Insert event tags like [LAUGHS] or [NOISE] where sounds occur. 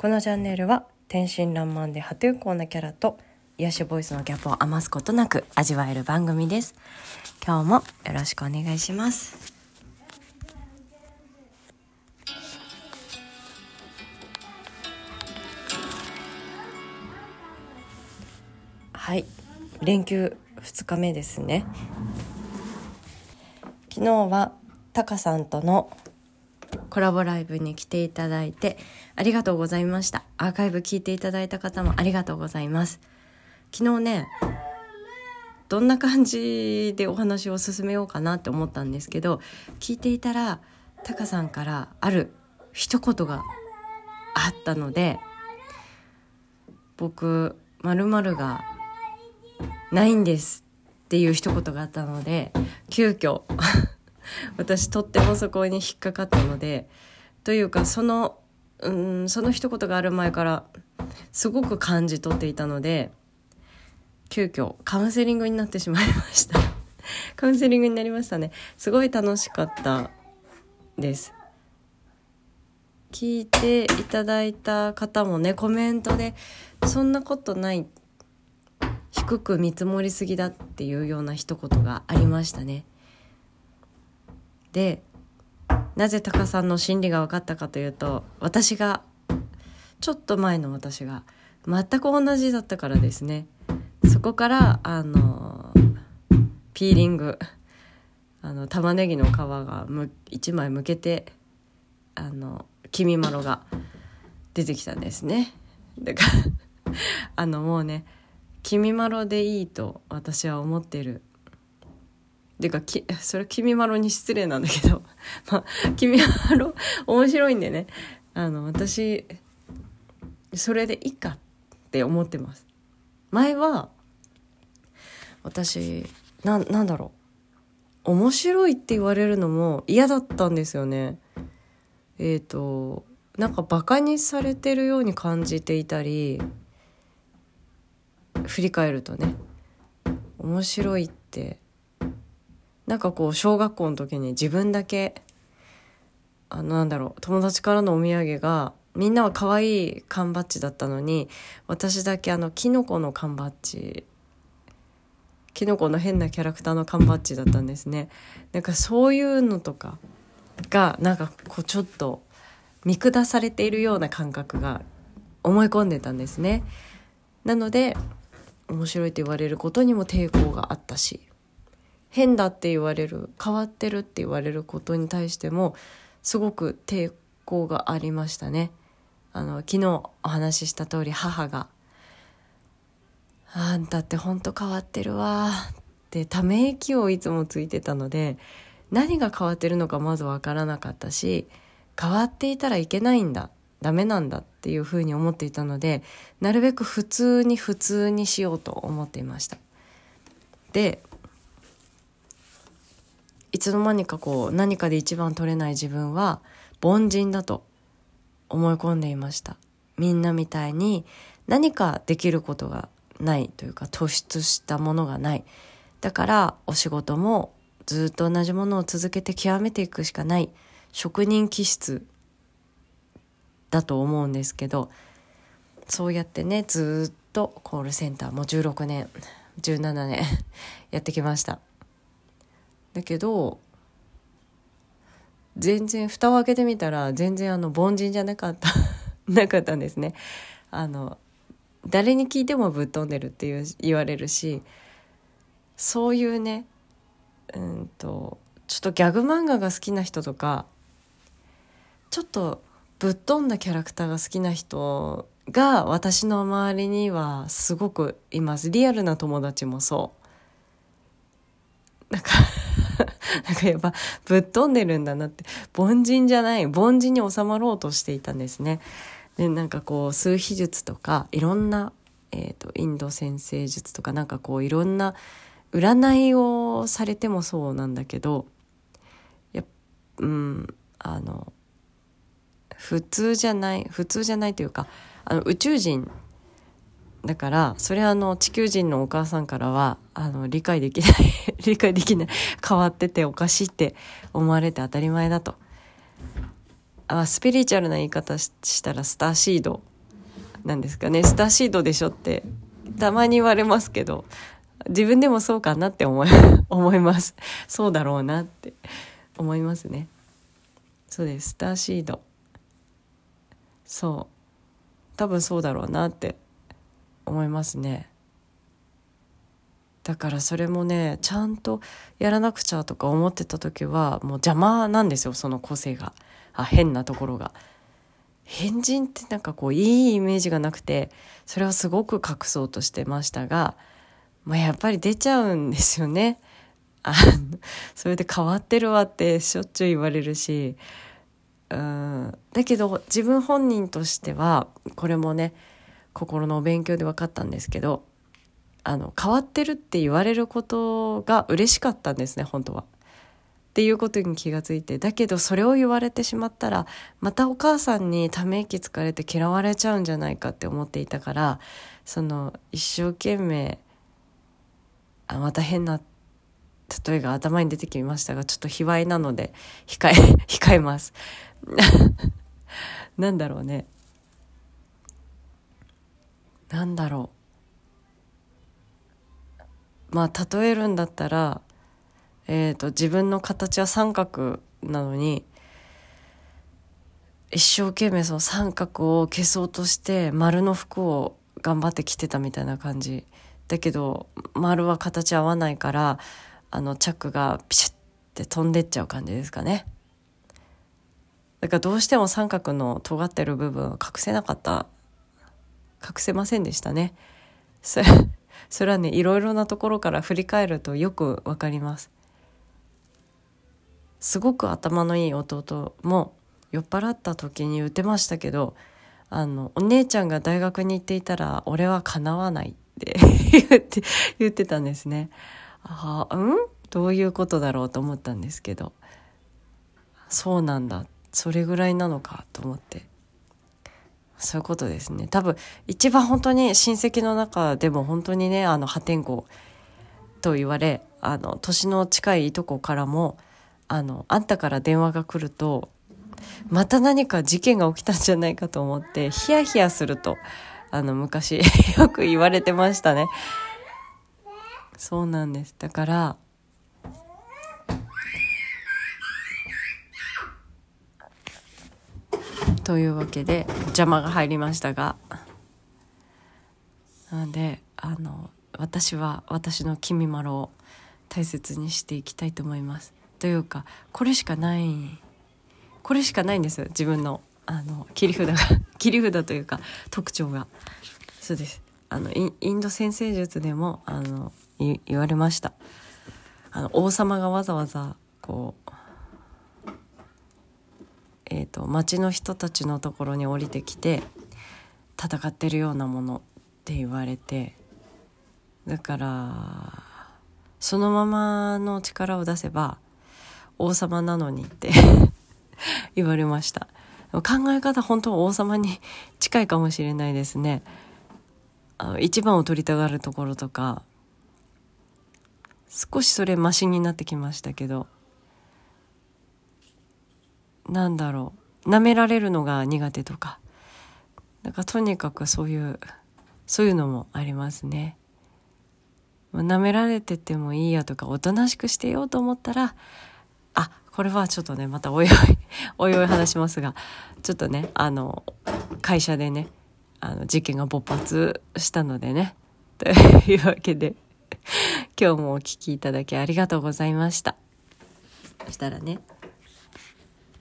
このチャンネルは天真爛漫で破天荒なキャラと癒しボイスのギャップを余すことなく味わえる番組です今日もよろしくお願いします。はい。連休2日目ですね。昨日はタカさんとのコラボライブに来ていただいてありがとうございました。アーカイブ聞いていただいた方もありがとうございます。昨日ねどんな感じでお話を進めようかなって思ったんですけど聞いていたらタカさんからある一言があったので僕まるがないんですっていう一言があったので急遽 [LAUGHS] 私とってもそこに引っかかったのでというかそのうんその一言がある前からすごく感じ取っていたので急遽カウンセリングになってしまいました。[LAUGHS] カウンセリングになりましたね。すごい楽しかったです。聞いていただいた方もねコメントで「そんなことない」低く見積もりすぎだっていうような一言がありましたね。でなぜタカさんの心理が分かったかというと私がちょっと前の私が全く同じだったからですね。そこからあのピーリングあの玉ねぎの皮が1枚むけてあの黄身まろが出てきたんですね。だから [LAUGHS] あのもうね黄身まろでいいと私は思ってるていうかき [LAUGHS] それ君まろに失礼なんだけど。[LAUGHS] まあ君まろ面白いんでね。あの私それでいいかって思ってます。前は私ななんだろう。面白いって言われるのも嫌だったんですよね。えっ、ー、となんかバカにされてるように感じていたり振り返るとね。面白いってなんかこう小学校の時に自分だけあのなんだろう友達からのお土産がみんなは可愛い缶バッジだったのに私だけあのキノコの缶バッジキノコの変なキャラクターの缶バッジだったんですね。なんかそういうのとかがなんかこうちょっと見下されているような感覚が思い込んでたんですね。なので面白いって言われることにも抵抗があったし。変だって言われる変わってるって言われることに対してもすごく抵抗がありましたね。あの昨日お話しした通り母が「あんたってほんと変わってるわ」ってため息をいつもついてたので何が変わってるのかまず分からなかったし変わっていたらいけないんだダメなんだっていうふうに思っていたのでなるべく普通に普通にしようと思っていました。でいつの間にかこう何かで一番取れない自分は凡人だと思い込んでいました。みんなみたいに何かできることがないというか突出したものがない。だからお仕事もずっと同じものを続けて極めていくしかない。職人気質だと思うんですけどそうやってねずっとコールセンターも16年17年 [LAUGHS] やってきました。だけど全然蓋を開けてみたら全然あの凡人じゃなかった [LAUGHS] なかったんですね。あの誰に聞いてもぶっ飛んでるって言われるしそういうねうんとちょっとギャグ漫画が好きな人とかちょっとぶっ飛んだキャラクターが好きな人が私の周りにはすごくいますリアルな友達もそうなんか [LAUGHS] なんかやっぱぶっ飛んでるんだなって凡人じゃない凡人に収まろうとしていたんですね。でなんかこう数秘術とかいろんな、えーと、インド先生術とかなんかこういろんな占いをされてもそうなんだけどやうんあの普通じゃない普通じゃないというかあの宇宙人だからそれはあの地球人のお母さんからはあの理解できない [LAUGHS] 理解できない変わってておかしいって思われて当たり前だと。あスピリチュアルな言い方したらスターシードなんですかね。スターシードでしょってたまに言われますけど自分でもそうかなって思い [LAUGHS] 思います。そうだろうなって思いますね。そうです。スターシード。そう。多分そうだろうなって思いますね。だからそれもねちゃんとやらなくちゃとか思ってた時はもう邪魔なんですよその個性が。あ変なところが。変人ってなんかこういいイメージがなくてそれをすごく隠そうとしてましたが、まあ、やっぱり出ちゃうんですよね。あそれで変わってるわってしょっちゅう言われるし。うん。だけど自分本人としてはこれもね心のお勉強で分かったんですけどあの変わってるって言われることが嬉しかったんですね本当は。っていうことに気がついてだけどそれを言われてしまったらまたお母さんにため息つかれて嫌われちゃうんじゃないかって思っていたからその一生懸命あまた変な例えが頭に出てきましたがちょっと卑猥なので控え [LAUGHS] 控えます [LAUGHS] なんだろうねなんだろう。まあ例えるんだったらえーと、自分の形は三角なのに一生懸命その三角を消そうとして丸の服を頑張って着てたみたいな感じ。だけど丸は形合わないからあのチャックがピシッて飛んでっちゃう感じですかね。だからどうしても三角の尖ってる部分は隠せなかった隠せませんでしたね。それ [LAUGHS] それはねいろいろなところから振り返るとよくわかります。すごく頭のいい弟も酔っ払った時に言ってましたけどあのお姉ちゃんが大学に行っていたら俺はかなわないって [LAUGHS] 言って言ってたんですね。あうん？どういうことだろうと思ったんですけど。そうなんだ。それぐらいなのかと思って。そういうことですね多分一番本当に親戚の中でも本当にねあの破天荒と言われあの年の近いいとこからもあの、あんたから電話が来ると、また何か事件が起きたんじゃないかと思って、ヒヤヒヤすると、あの、昔 [LAUGHS] よく言われてましたね。そうなんです。だから、というわけで邪魔が入りましたが。なのであの私は私の君まろを大切にしていきたいと思います。というかこれしかないこれしかないんです自分のあの切り札が。[LAUGHS] 切り札というか特徴が。そうです。あのインド先生術でもあの言われました。あの王様がわざわざこうえーと、町の人たちのところに降りてきて戦ってるようなものって言われてだからそのままの力を出せば王様なのにって [LAUGHS] 言われました。考え方本当は王様に近いかもしれないですね。あ一番を取りたがるところとか少しそれマシになってきましたけどなんだろう。舐められるのが苦手とか。なんかとにかくそういうそういうのもありますね。ま舐められててもいいやとかおとなしくしてようと思ったらあこれはちょっとねまたおい [LAUGHS] おいおいおい話しますがちょっとねあの会社でねあの事件が勃発したのでね [LAUGHS] というわけで [LAUGHS] 今日もお聴きいただきありがとうございました。そしたらね。